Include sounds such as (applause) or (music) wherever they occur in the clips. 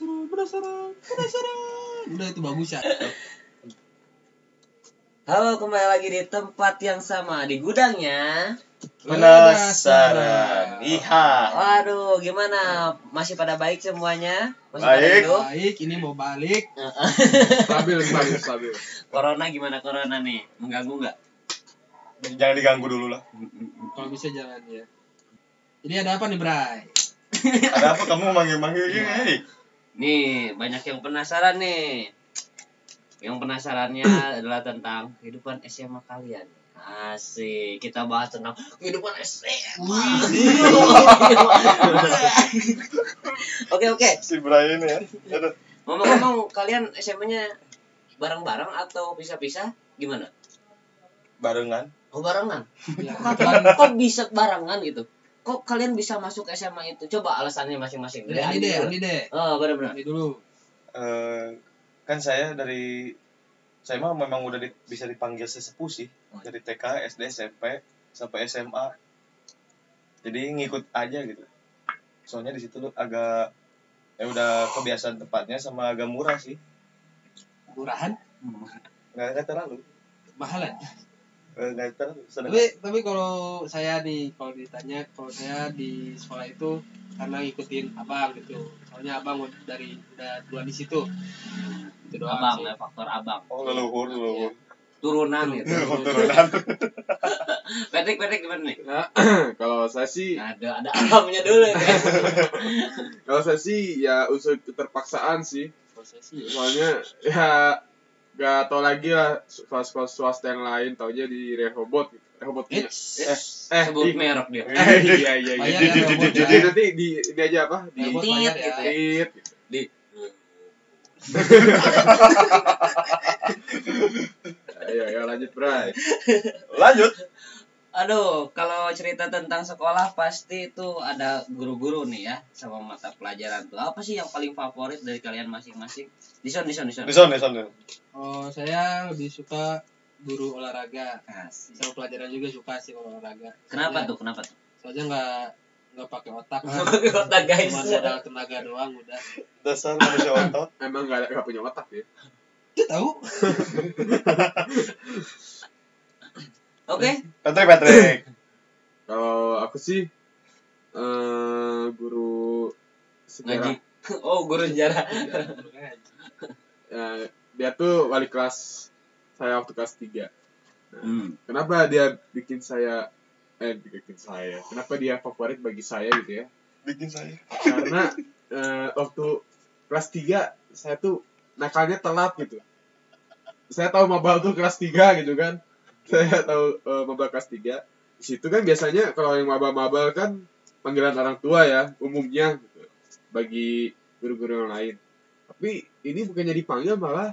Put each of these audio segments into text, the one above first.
penasaran penasaran udah itu bagus ya Halo, kembali lagi di tempat yang sama di gudangnya. Penasaran. Iha. Waduh, gimana? Masih pada baik semuanya? Masih Baik. pada hidup? baik ini mau balik stabil stabil stabil Corona gimana corona nih? Mengganggu nggak? Jangan diganggu dulu lah. kalau bisa jangan ya ini ada apa nih Bray Ada apa kamu manggil-manggil gini? Hei. Nih, banyak yang penasaran nih. Yang penasarannya adalah tentang kehidupan SMA kalian. Asik, kita bahas tentang kehidupan SMA. (laughs) Oke, oke. Si Brian ya. Aduh. Ngomong-ngomong, kalian SMA-nya bareng-bareng atau pisah-pisah? Gimana? Barengan. Oh, barengan. ya, kok bisa barengan gitu? Kok kalian bisa masuk SMA itu? Coba alasannya masing-masing. dari Andi deh. Andi deh Oh, benar-benar. Andi dulu Eh, kan saya dari saya mah memang udah di- bisa dipanggil sesepuh sih dari TK, SD, SMP sampai SMA. Jadi ngikut aja gitu. Soalnya di situ agak ya udah kebiasaan tempatnya sama agak murah sih. murahan Nggak, nggak terlalu. mahalan tapi tapi kalau saya nih kalau ditanya kalau saya di sekolah itu karena ngikutin abang gitu soalnya abang udah dari udah tua di situ itu doang Abang, sih. ya, faktor abang. Oh, leluhur, leluhur. Turunan gitu. (laughs) Turunan. (laughs) Patrick, Patrick gimana nih? Nah, (clears throat) kalau saya sih Ada, ada abangnya dulu ya. (laughs) kalau saya sih ya unsur keterpaksaan sih Kalau saya sih soalnya ya gak tau lagi lah sekolah-sekolah swasta yang lain taunya di Rehoboth gitu. Rehoboth punya Eits. eh eh Sebut di, merek dia. eh (laughs) iya iya iya Bayar Di- ya, di- di- di- ya. di- nanti di ini aja apa di Tit, ya. gitu ya. Tit, gitu. Di (laughs) ayo ayo lanjut Bray Lanjut. (laughs) Aduh, kalau cerita tentang sekolah pasti itu ada guru-guru nih ya sama mata pelajaran tuh. Apa sih yang paling favorit dari kalian masing-masing? Dison, Dison, Dison. Di sana, di sana. oh saya lebih suka guru olahraga Asik. sama pelajaran juga suka sih kalau olahraga Kenapa Soalnya- tuh? Kenapa tuh? soalnya nggak nggak pakai otak kan Pakai otak guys. (laughs) cuma modal tenaga doang udah Dasar manusia otot. emang gak, gak punya otak ya itu tahu (laughs) Oke. Patrick, Patrick. (clears throat) kalau aku sih eh guru Ngaji. sejarah (laughs) Oh, guru sejarah. (laughs) ya, dia tuh wali kelas saya waktu kelas 3 Hmm. kenapa dia bikin saya eh bikin saya kenapa dia favorit bagi saya gitu ya Bikin saya. karena eh, waktu kelas 3 saya tuh nakalnya telat gitu saya tahu mabal tuh kelas 3 gitu kan saya tahu eh, mabal kelas 3 di situ kan biasanya kalau yang mabal-mabal kan panggilan orang tua ya umumnya gitu bagi guru-guru yang lain tapi ini bukannya dipanggil malah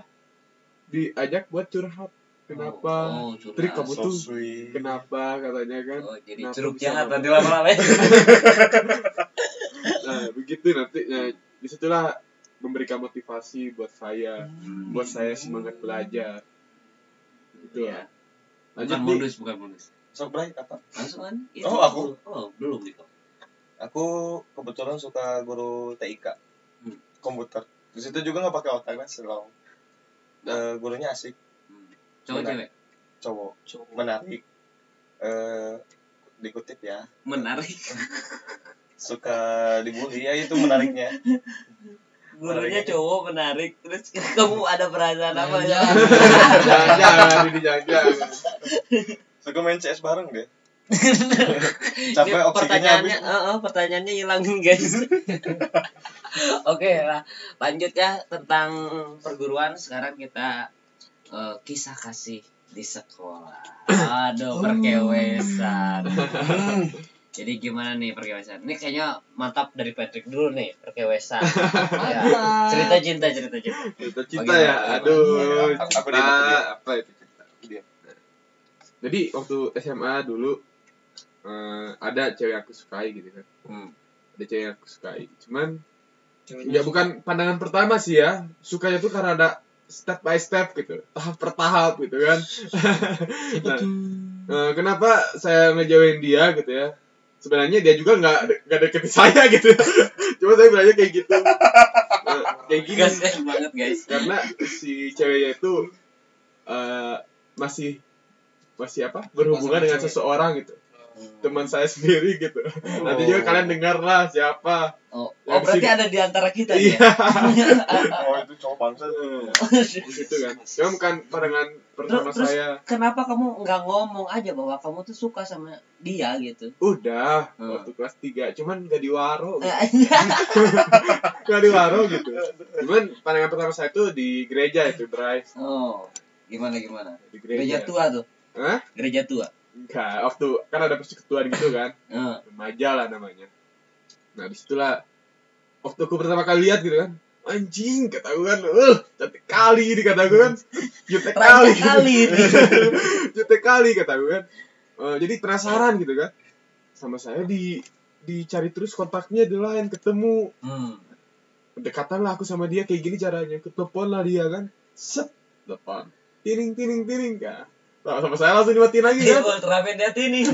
diajak buat curhat kenapa Oh, curhat. Trik kamu So tuh sweet. kenapa katanya kan Oh, jadi Kenapa curug jahat nanti lama-lama. ya. (laughs) nah begitu nanti nah, di situlah memberikan motivasi buat saya buat saya semangat belajar gitu Iya. Lanjut Bukan nih modus, bukan modus. Sok Bray, apa? Langsung kan? Oh, aku? Oh, belum gitu. Aku kebetulan suka guru TIK. Hmm. Komputer. Di situ juga nggak pakai otak kan, selalu. Eh, gurunya asik, Hmm. Cowok cewek. cowok, Cowok. menarik. Eh, dikutip ya, Menarik. suka dibully ya itu menariknya. (laughs) Gurunya cowok menarik. Terus (laughs) kamu ada perasaan apa ya? Jangan. jangan Suka main CS bareng deh. (laughs) Ini Sampai oksigennya habis. pertanyaannya, eh, eh, pertanyaannya hilangin guys. (laughs) Oke lah, lanjut ya tentang perguruan. Sekarang kita eh, kisah kasih di sekolah. Aduh, perkewesan. Jadi gimana nih perkewesan? Ini kayaknya mantap dari Patrick dulu nih perkewesan. (laughs) ya. Cerita cinta, cerita cinta. Cerita cinta Bagaimana? ya aduh Aku- aku diam, aku diam. cinta apa itu cinta Diam. jadi waktu SMA dulu eh, ada cewek yang aku sukai gitu kan Hmm. ada cewek yang aku sukai cuman Ceweknya ya bukan pandangan pertama sih ya sukanya tuh karena ada step by step gitu tahap per tahap gitu kan nah, eh, kenapa saya ngejauhin dia gitu ya sebenarnya dia juga nggak nggak deketin (laughs) saya gitu cuma saya bilangnya kayak gitu Eh, kayak gini gas gas banget guys karena si ceweknya itu eh, masih masih apa berhubungan sama dengan cewek. seseorang gitu. Teman saya sendiri gitu. Nanti juga kalian dengar lah siapa. Oh, oh berarti sini- ada di antara kita iya. ya? (laughs) Oh itu cowok bangsa gitu (laughs) kan. Cuma bukan pandangan pertama Terus- saya. kenapa kamu nggak ngomong aja bahwa kamu tuh suka sama dia gitu? Udah Hmm. waktu kelas 3 cuman gak di waro gitu. Eh, (laughs) gak di waro gitu. Cuman pandangan pertama saya itu di gereja itu Bray oh gimana gimana? Di gereja. Gereja tua tuh? Hah? gereja tua enggak waktu kan ada persekutuan gitu kan? Eh, remaja lah namanya. Nah di situlah waktu aku pertama kali lihat gitu kan anjing kata gue kan uh cantik kali ini kata gue kan. Jutek kali. kali (laughs) jutek kali kata gue kan. Eh, jadi penasaran gitu kan. Sama saya di dicari terus kontaknya di lain ketemu. Hmm. pendekatan lah aku sama dia kayak gini caranya. Ke telepon lah dia kan. Set telepon. Tiring tiring tiring kan Nah, sama saya langsung dimatiin lagi kan? ultra beda ini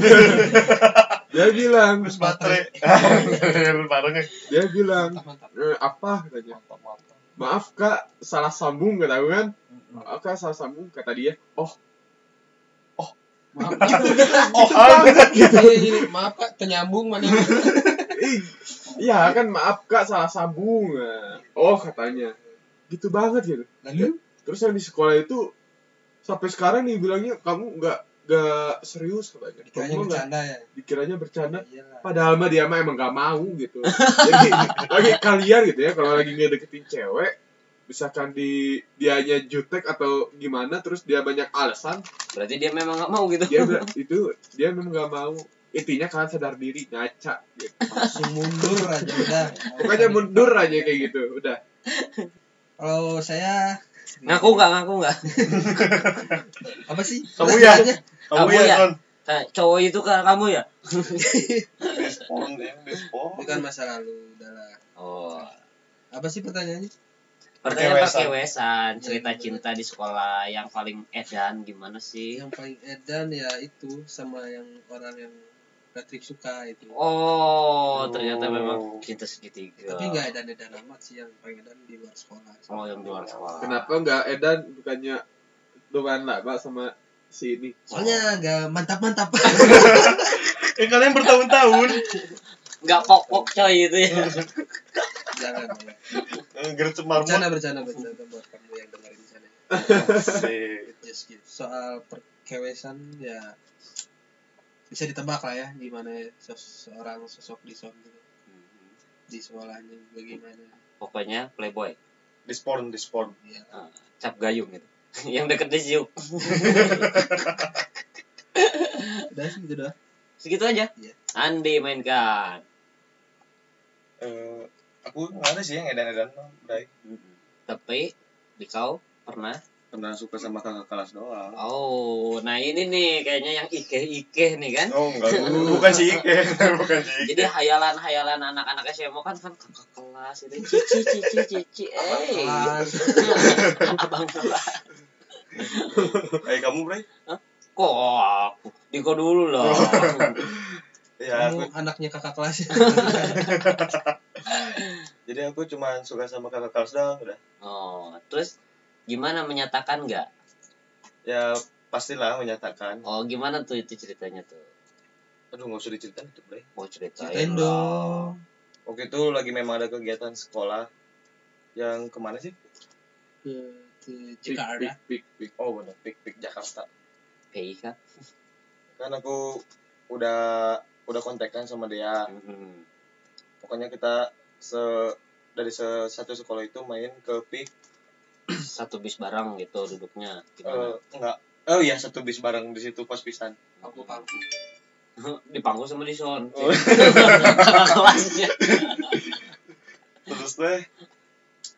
dia bilang terus baterai. (laughs) Dia bilang "Eh, apa? katanya. Maaf kak salah sambung kata gue kan. Maaf kak salah sambung kata dia. Oh. Maaf. (laughs) (laughs) Oh Pak. Iya, iya, maaf kak ternyambung mana? Iya kan maaf kak salah sambung. Oh katanya. Gitu banget gitu. Lalu terus yang di sekolah itu sampai sekarang nih bilangnya kamu nggak nggak serius katanya. Dikiranya kamu nggak bercanda ya? dikiranya bercanda. Iyalah. padahal mah dia mah emang gak mau gitu. Jadi (laughs) lagi kalian gitu ya kalau lagi ngedeketin cewek misalkan di dianya jutek atau gimana terus dia banyak alasan berarti dia memang nggak mau gitu. dia (laughs) bilang, itu dia memang gak mau. Intinya kalian sadar diri ngaca gitu. langsung mundur aja udah. Pokoknya mundur aja kayak gitu udah. Kalau saya ngaku nggak ngaku nggak. (laughs) Apa sih? Kamu ya? Kamu ya ya? kan Kayak cowok itu kan kamu ya? Respon ya respon. Itu kan masa lalu udahlah oh. Apa sih pertanyaannya? Pertanyaan Perkewesan. perkewesan cerita cinta di sekolah yang paling edan gimana sih? Yang paling edan ya itu sama yang orang yang Patrick suka itu. Oh ternyata Oh. memang cinta segitiga. Tapi nggak edan edan amat sih yang paling edan di luar sekolah. Oh yang di luar sekolah. Kenapa nggak Edan bukannya doan lah pak sama si ini? Soalnya agak mantap mantap eh (laughs) kalian bertahun-tahun. Nggak pok pok coy itu ya. Jangan ya. Eh, gercep marmut. Bercanda bercanda bercanda buat kamu yang dengerin di sana. (laughs) Just gitu. soal perkewesan ya bisa ditebak lah ya gimana sos- seorang sosok di gitu. Di sekolahnya bagaimana? Pokoknya playboy. Dispon dispon ya cap gayung gitu. (laughs) Yang deket di siuk (laughs) udah sih gitu dah. Segitu aja. Iya. Andi mainkan. Eh, aku nggak ada sih yang edan-edan Bray. Tapi di kau pernah pernah suka sama kakak kelas doang. Oh nah ini nih kayaknya yang ike ike nih kan? Oh enggak (laughs) bukan si Ike (laughs) bukan si Ike jadi hayalan-hayalan anak-anak SMA kan kan kakak kelas itu cici cici cici eh kelas. (laughs) Abang kelas. Eh kamu Bray. Kok Diko dulu loh. Ya aku anaknya kakak kelas. Jadi aku cuma suka sama kakak kelas doang udah. Oh terus gimana menyatakan nggak? Ya pastilah menyatakan. Oh gimana tuh itu ceritanya tuh? Aduh nggak usah diceritain itu Bray mau ceritain ceritain dong. waktu itu lagi memang ada kegiatan sekolah. Yang ke mana sih? Ke ke pik Jakarta. pik pik pik. Oh benar pik pik Jakarta. PI kan kan aku udah udah kontekan sama dia. Mhm. pokoknya kita se dari se, satu sekolah itu main ke pik satu bis bareng gitu duduknya gimana? Enggak. Oh iya satu bis bareng di situ pas pisan. Aku pangku. (laughs) Di pangku sama di son Oh. (laughs) kelasnya. (laughs) Terus deh.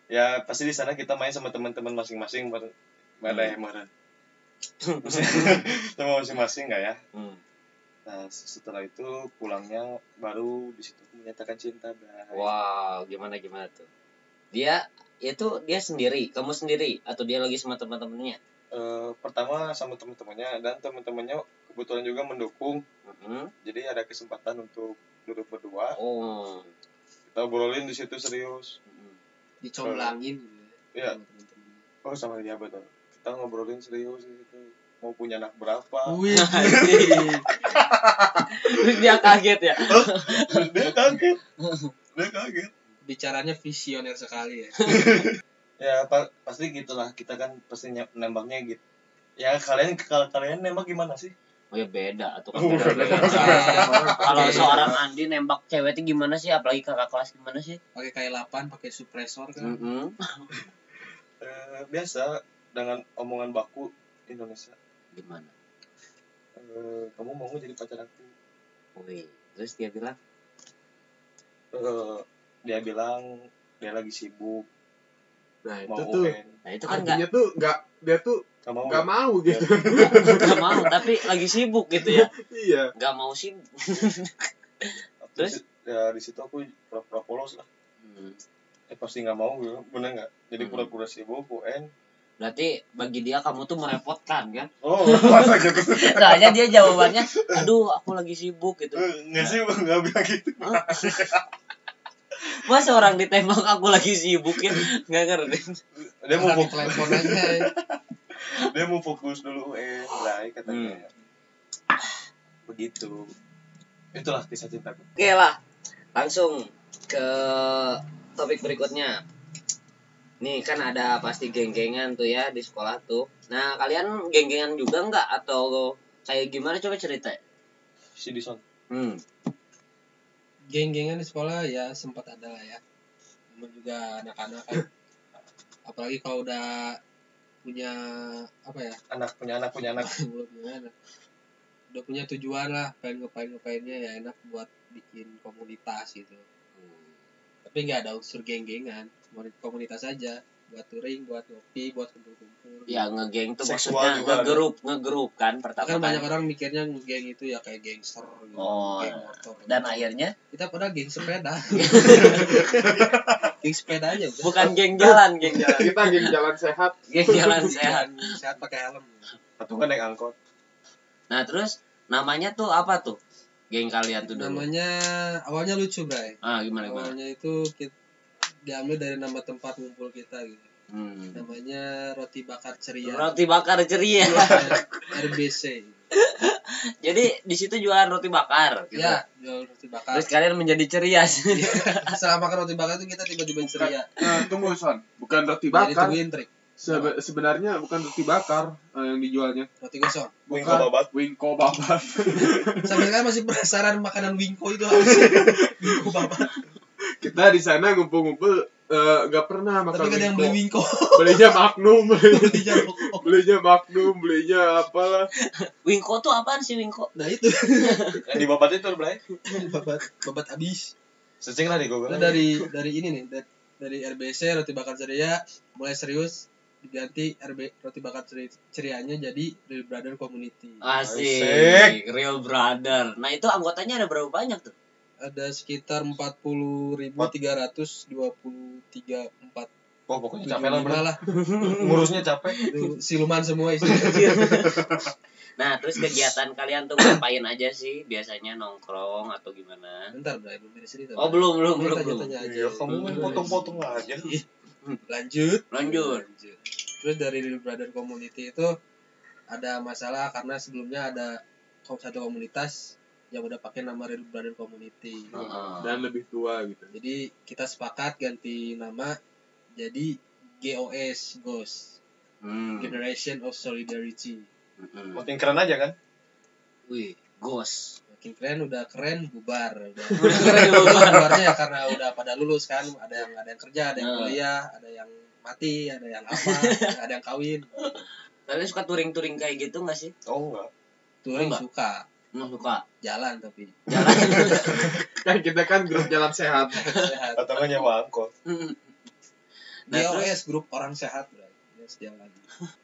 Ya pasti di sana kita main sama teman-teman masing-masing bareng mana ya? Mana? Sama masing-masing nggak ya? Hmm. nah setelah itu pulangnya baru di situ menyatakan cinta Bray. wow gimana gimana tuh dia itu dia sendiri kamu sendiri atau dia lagi sama teman-temannya? Eh, pertama sama teman-temannya dan teman-temannya kebetulan juga mendukung. Mhm. jadi ada kesempatan untuk duduk berdua. Oh. Kita obrolin di situ serius. Mhm. dicomblangin gitu Iya. sama temen-temen. oh sama dia betul. Kita ngobrolin serius gitu mau punya anak berapa? Wih, Terus (laughs) dia kaget ya. dia kaget. Dia kaget bicaranya visioner sekali ya (laughs) ya pa- pasti gitulah kita kan pasti ny- nembaknya gitu ya kalian kalau kalian nembak gimana sih Oh ya beda atau kan Oh, beda. beda. Kalau Oke. seorang Andi nembak cewek itu gimana sih? Apalagi kakak kelas gimana sih? pakai kayak 8 pakai suppressor kan Mm-mm. (laughs) Eh, biasa dengan omongan baku Indonesia Gimana? Eh, kamu mau nggak jadi pacar aku Wih, terus dia bilang, Eh, dia bilang dia lagi sibuk nah itu mau tuh UN. Nah itu kan artinya tuh nggak dia tuh nggak mau. nggak mau gitu. Nggak mau, tapi lagi sibuk gitu ya. iya. Nggak mau sibuk. terus? ya di situ aku pura-pura polos lah. Hmm. eh pasti nggak mau gitu bener nggak? Jadi Hmm. pura-pura sibuk UN. Berarti bagi dia kamu tuh merepotkan kan? oh masa gitu? (laughs) Soalnya dia jawabannya, aduh aku lagi sibuk gitu. Eh, nggak sih nggak bilang gitu Masa orang ditembak aku lagi sibuk ya? Nggak ngerti. dia mau fokus telepon aja ya. dia mau fokus dulu UN lah katanya begitu itulah kisah cintaku Oke lah, langsung ke topik berikutnya. Nih kan ada pasti geng-gengan tuh ya di sekolah tuh. Nah kalian geng-gengan juga nggak atau kayak gimana coba cerita? si Dison Hmm. Geng-gengan di sekolah ya sempat ada lah ya. Namun juga anak-anak kan. Apalagi kalau udah punya apa ya? Anak punya anak punya anak. (laughs) Belum punya anak. Udah punya tujuan lah pengen ngapain ngapainnya ya enak buat bikin komunitas gitu. Tapi nggak ada unsur geng-gengan Komuni- komunitas aja buat touring buat ngopi buat kumpul-kumpul Ya ngegeng tuh Seksual maksudnya juga ada. ngegrup ngegrup kan pertama kan banyak kan. orang mikirnya geng itu ya kayak gangster gitu, Oh, geng motor Dan akhirnya kita pada geng sepeda (laughs) geng sepeda aja udah bukan geng jalan, geng jalan, kita geng jalan sehat geng jalan sehat. (laughs) Sehat pakai helm atau kan naik angkot Nah terus namanya tuh apa tuh? Geng kalian tuh dulu. namanya awalnya lucu bray Ah gimana gimana? awalnya itu kita diambil dari nama tempat ngumpul kita gitu. Hmm. namanya roti bakar ceria. Roti bakar ceria. RBC (laughs) Jadi di situ jualan roti bakar. Gitu. ya jual roti bakar. Terus kalian menjadi ceria. setelah makan roti bakar itu kita tiba-tiba ceria. Nah, tunggu son. Bukan roti jadi bakar. tungguin trik Sebe- sebenarnya bukan roti bakar eh, yang dijualnya. Roti gosong. Wingko babat. Wingko babat. Sampai sekarang masih penasaran makanan wingko itu apa sih? (laughs) Wingko babat kita di sana ngumpul-ngumpul eh, nggak pernah makan tapi kan ada yang beli wingko belinya magnum (laughs) belinya belinya magnum belinya apalah Wingko tuh apaan sih Wingko? nah itu yang di babat itu Blay (laughs) babat babat habis searching lah di Google Nah, dari dari ini nih dari, dari RBC roti bakar ceria mulai serius diganti RB roti bakar ceri, cerianya jadi Real Brother Community Asik. Asik. Real brother. Nah itu anggotanya ada berapa banyak tuh? Ada sekitar 40.323 empat oh pokoknya capek lah Blay. lah (laughs) ngurusnya capek itu siluman semua isinya (laughs) Nah terus kegiatan kalian tuh ngapain aja sih? Biasanya nongkrong atau gimana? bentar Bray belum beres cerita Oh belum belum belum Tanya- belum. tanya aja. iya kamu main potong-potong aja lanjut Lanjut. terus dari Real Brother Community itu ada masalah karena sebelumnya ada satu komunitas yang udah pakai nama Real Brother Community Heeh. dan lebih tua gitu jadi kita sepakat ganti nama jadi GOS GOS Hmm. Generation of Solidarity Mm-mm. makin keren aja kan Wih, ghost. makin keren udah keren bubar udah (laughs) Udah keren bubar. bubarnya ya karena udah pada lulus kan ada yang ada yang kerja ada yang Hmm. kuliah ada yang mati ada yang apa (laughs) ada yang kawin Kalian suka touring-touring kayak gitu gak sih? oh enggak touring Enggak. suka Nggak suka. jalan tapi. Jalan. (laughs) kan kita kan grup jalan sehat. Sehat. Atau nggak nyewa angkot. Nah, terus? GOS grup orang sehat bro. Ya sejalan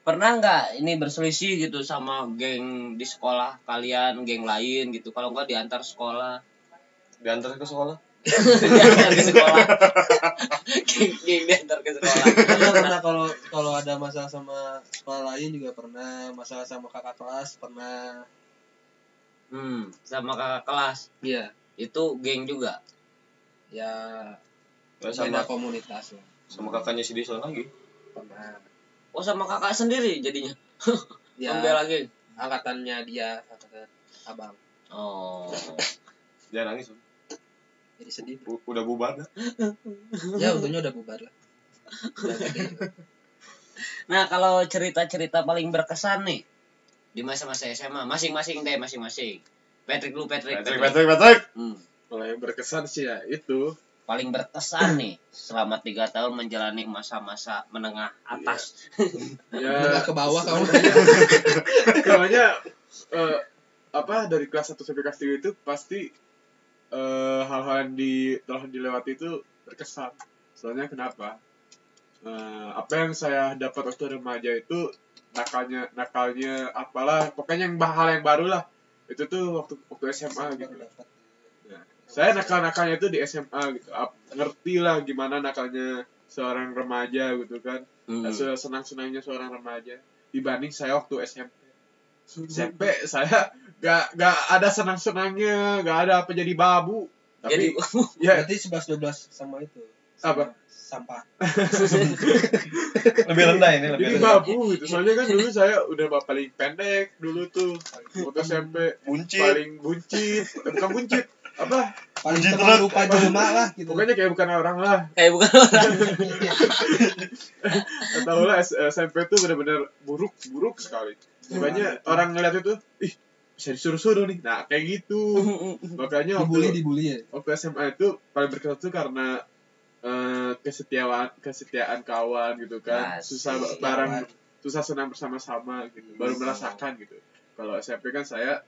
pernah nggak ini berselisih gitu sama geng di sekolah kalian, geng lain gitu? Kalau nggak diantar sekolah, diantar ke sekolah? (laughs) Diantar ke sekolah. geng, geng diantar ke sekolah. pernah pernah kalau kalau ada masalah sama sekolah lain juga pernah. Masalah sama kakak kelas pernah Hmm, sama kakak kelas iya itu geng juga. ya beda sama komunitas lah sama kakaknya si Dison lagi pernah Oh sama kakak sendiri jadinya. ya Membela lagi. angkatannya dia angkatan abang Oh. (laughs) dia nangis jadi sedih U- udah bubar dah. ya untungnya udah bubar lah udah (laughs) Nah, kalau cerita-cerita paling berkesan nih di masa-masa SMA, masing-masing deh, masing-masing. Patrick dulu, Patrick. Patrick Patrick Patrick Hmm. Kalau yang berkesan sih ya itu Paling berkesan (laughs) nih selama tiga tahun menjalani masa-masa menengah atas. (laughs) Menengah ya ke bawah kamu (laughs) Soalnya eh, apa dari kelas 1 sampai kelas 3 itu pasti eh, hal-hal yang di, telah dilewati itu berkesan. Soalnya kenapa? Eh, apa yang saya dapat waktu remaja itu nakalnya nakalnya apalah pokoknya yang hal yang baru lah. Itu tuh waktu waktu SMA gitu. Saya nakal nakalnya itu di SMA gitu. Ap- ngerti lah gimana nakalnya seorang remaja gitu kan. Hmm. hmm. senang senangnya seorang remaja dibanding saya waktu SMP SMP saya gak gak ada senang senangnya gak ada apa jadi babu. Jadi tapi ya. Berarti 11 12 sama itu Apa? sampah. (laughs) Lebih rendah ini lebih jadi rendah. babu gitu. Soalnya kan dulu saya udah paling pendek dulu tuh. Waktu SMP. buncit. Paling buncit. Bukan buncit. Apa? Paling teman terus. lupa jelma lah gitu. Pokoknya kayak bukan orang lah. Kayak bukan orang. (laughs) tahu lah S- SMP tuh benar-benar buruk buruk sekali. Makanya orang ngeliat itu ih bisa disuruh-suruh nih. Nah kayak gitu. (laughs) Makanya dibully waktu, dibully ya? waktu SMA itu paling berkesan tuh karena eh, kesetiaan kesetiaan kawan gitu kan Asik. susah ba- bareng susah senang bersama-sama gitu baru merasakan gitu kalau SMP kan saya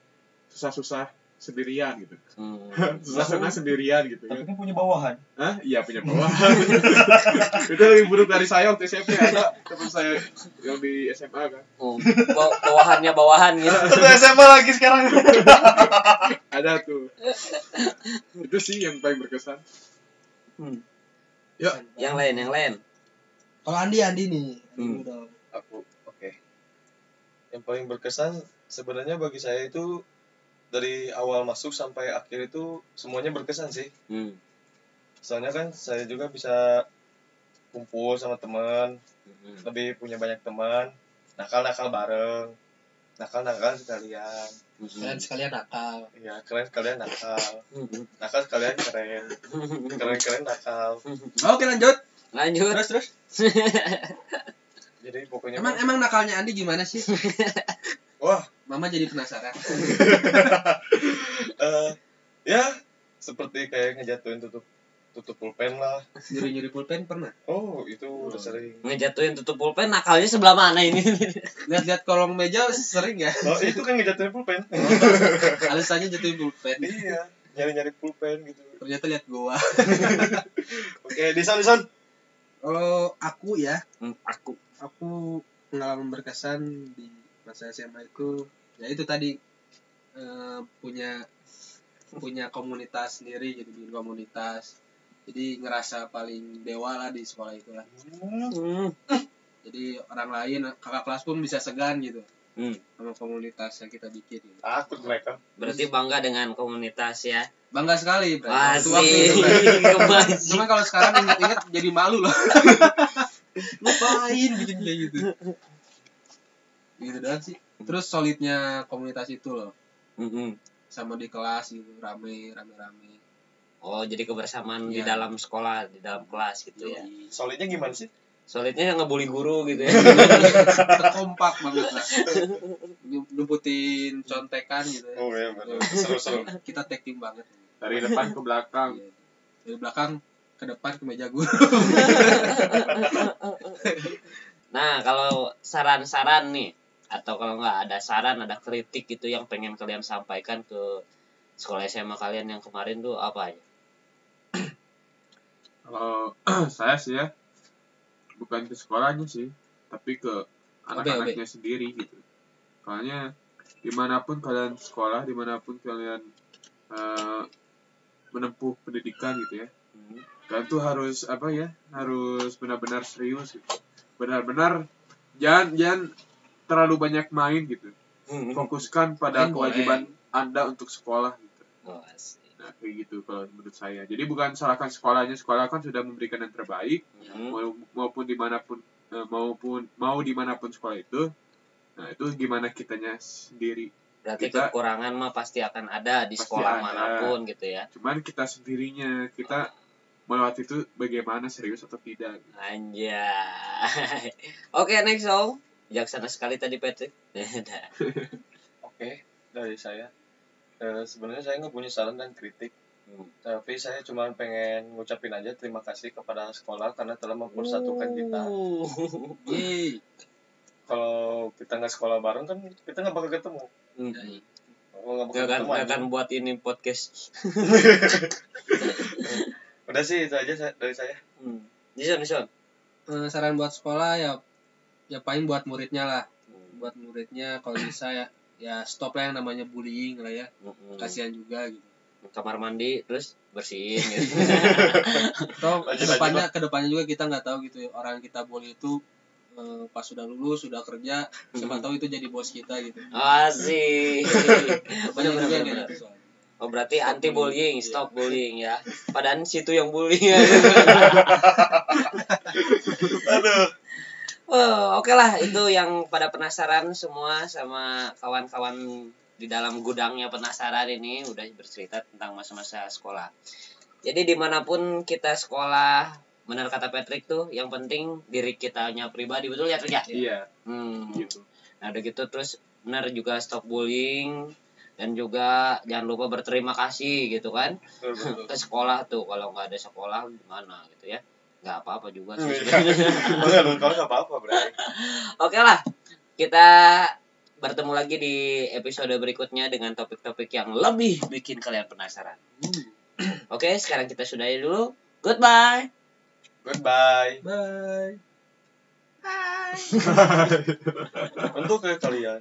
susah-susah sendirian gitu Hmm. (laughs) susah senang sendirian gitu tapi kan kan punya bawahan Hah? Iya punya bawahan. (laughs) itu lebih buruk dari saya waktu SMP ada teman saya yang di SMA kan. Oh, baw- bawahannya bawahan gitu. (laughs) satu SMA lagi sekarang Ada tuh. itu sih yang paling berkesan. Ya. Yang lain, yang lain. kalau Andi Andi nih Hmm. aku oke yang paling berkesan sebenarnya bagi saya itu dari awal masuk sampai akhir itu semuanya berkesan sih Hmm. soalnya kan saya juga bisa kumpul sama teman Hmm. lebih punya banyak teman nakal-nakal bareng nakal-nakal sekalian kalian sekalian nakal ya keren sekalian nakal nakal sekalian keren keren-keren nakal oke lanjut. Lanjut. terus terus. (laughs) Jadi pokoknya emang emang nakalnya Andi gimana sih? (laughs) Wah. Mama jadi penasaran. (laughs) Eh ya seperti kayak ngejatuhin tutup tutup pulpen lah. Nyuri nyuri pulpen pernah? Oh itu udah sering. Ngejatuhin tutup pulpen nakalnya sebelah mana ini? (laughs) lihat-lihat kolong meja sering ya? Oh itu kan ngejatuhin pulpen. Alasannya jatuhin pulpen. Iya nyari-nyari pulpen gitu. Ternyata lihat gua. (laughs) Oke Dison Dison oh aku ya Hmm, aku. aku pengalaman berkesan di masa SMA itu ya itu tadi eh, punya punya komunitas sendiri jadi bikin komunitas jadi ngerasa paling dewa lah di sekolah itu lah Hmm. jadi orang lain kakak kelas pun bisa segan gitu Hmm. sama komunitas yang kita bikin gitu. takut mereka Berarti bangga dengan komunitas ya. bangga sekali. Waktu itu. (laughs) Cuma kalau sekarang inget-inget jadi malu loh. (laughs) Ngapain bikin kayak gitu. Gitu doang sih. Terus solidnya komunitas itu loh. Mm-mm. Sama di kelas gitu, rame, rame, rame. Oh, jadi kebersamaan di Iya. dalam sekolah, di dalam kelas gitu ya. solidnya gimana sih Solidnya ngebully guru gitu ya. (laughs) Kompak banget lah. Numputin contekan gitu ya. oh iya benar seru-seru Kita tag team banget. Dari depan ke belakang. Iya. Dari belakang ke depan ke meja guru. Nah, kalau saran-saran nih atau kalau nggak ada saran, ada kritik gitu yang pengen kalian sampaikan ke sekolah SMA kalian yang kemarin tuh apa aja? Kalau (clears throat) saya sih ya bukan ke sekolahnya sih, tapi ke anak-anaknya sendiri gitu. Soalnya di mana pun kalian sekolah, di mana pun kalian eh, menempuh pendidikan gitu ya, Hmm. kalian tuh harus apa ya, harus benar-benar serius gitu. Benar-benar jangan jangan terlalu banyak main gitu. Hmm. Fokuskan pada Main boleh. kewajiban Anda untuk sekolah gitu. Oh, asik. Nah, kayak gitu kalau menurut saya. Jadi bukan salahkan sekolahnya, sekolah kan sudah memberikan yang terbaik Hmm. mau- maupun di mana pun eh, maupun mau di mana pun sekolah itu. Nah itu gimana kitanya sendiri. Berarti Kita- kekurangan mah pasti akan ada di Pasti sekolah ada. mana pun gitu ya. Cuman kita sendirinya kita melewati itu bagaimana serius atau tidak. Anjay. (laughs) Oke, next song. Bijaksana sekali tadi Patrick. (laughs) Oke, dari saya. Eh, sebenarnya saya nggak punya saran dan kritik, Hmm. tapi saya cuma pengen ngucapin aja terima kasih kepada sekolah karena telah mempersatukan kita. (laughs) Uh. Yeay. Kalau kita nggak sekolah bareng kan kita nggak bakal ketemu. Hmm. Kalau nggak bakal Gak akan, ketemu buat ini podcast. (laughs) Udah sih itu aja dari saya. Hmm. Dison, Dison. Eh, saran buat sekolah ya ya paling buat muridnya lah Hmm. buat muridnya kalau bisa ya ya stop lah yang namanya bullying lah ya Hmm. kasihan juga gitu Kamar mandi terus bersihin gitu. (laughs) atau ke depannya ke depannya juga kita nggak tahu gitu ya, orang kita bully itu eh, pas sudah lulus sudah kerja siapa tahu itu jadi bos kita gitu Asik. (laughs) banyak juga kayak gitu soalnya. Oh berarti Stop anti bullying, bullying. stop bullying ya. (laughs) Padahal situ yang bullying. Aduh. Oh, oke lah itu yang pada penasaran semua sama kawan-kawan di dalam gudangnya penasaran ini udah bercerita tentang masa-masa sekolah. Jadi di mana pun kita sekolah, benar kata Patrick tuh, yang penting diri kitanya pribadi betul ya ya? Iya, Hmm. gitu. Nah udah gitu terus benar juga stop bullying dan juga jangan lupa berterima kasih gitu kan Betul, betul. (laughs) ke sekolah tuh kalau nggak ada sekolah gimana gitu ya nggak apa-apa juga sih Iya. (laughs) kalau nggak apa-apa berarti. Oke lah, kita bertemu lagi di episode berikutnya dengan topik-topik yang lebih bikin kalian penasaran. Oke, sekarang kita sudahi dulu. Goodbye. Goodbye. bye (laughs) Untuk ke kalian.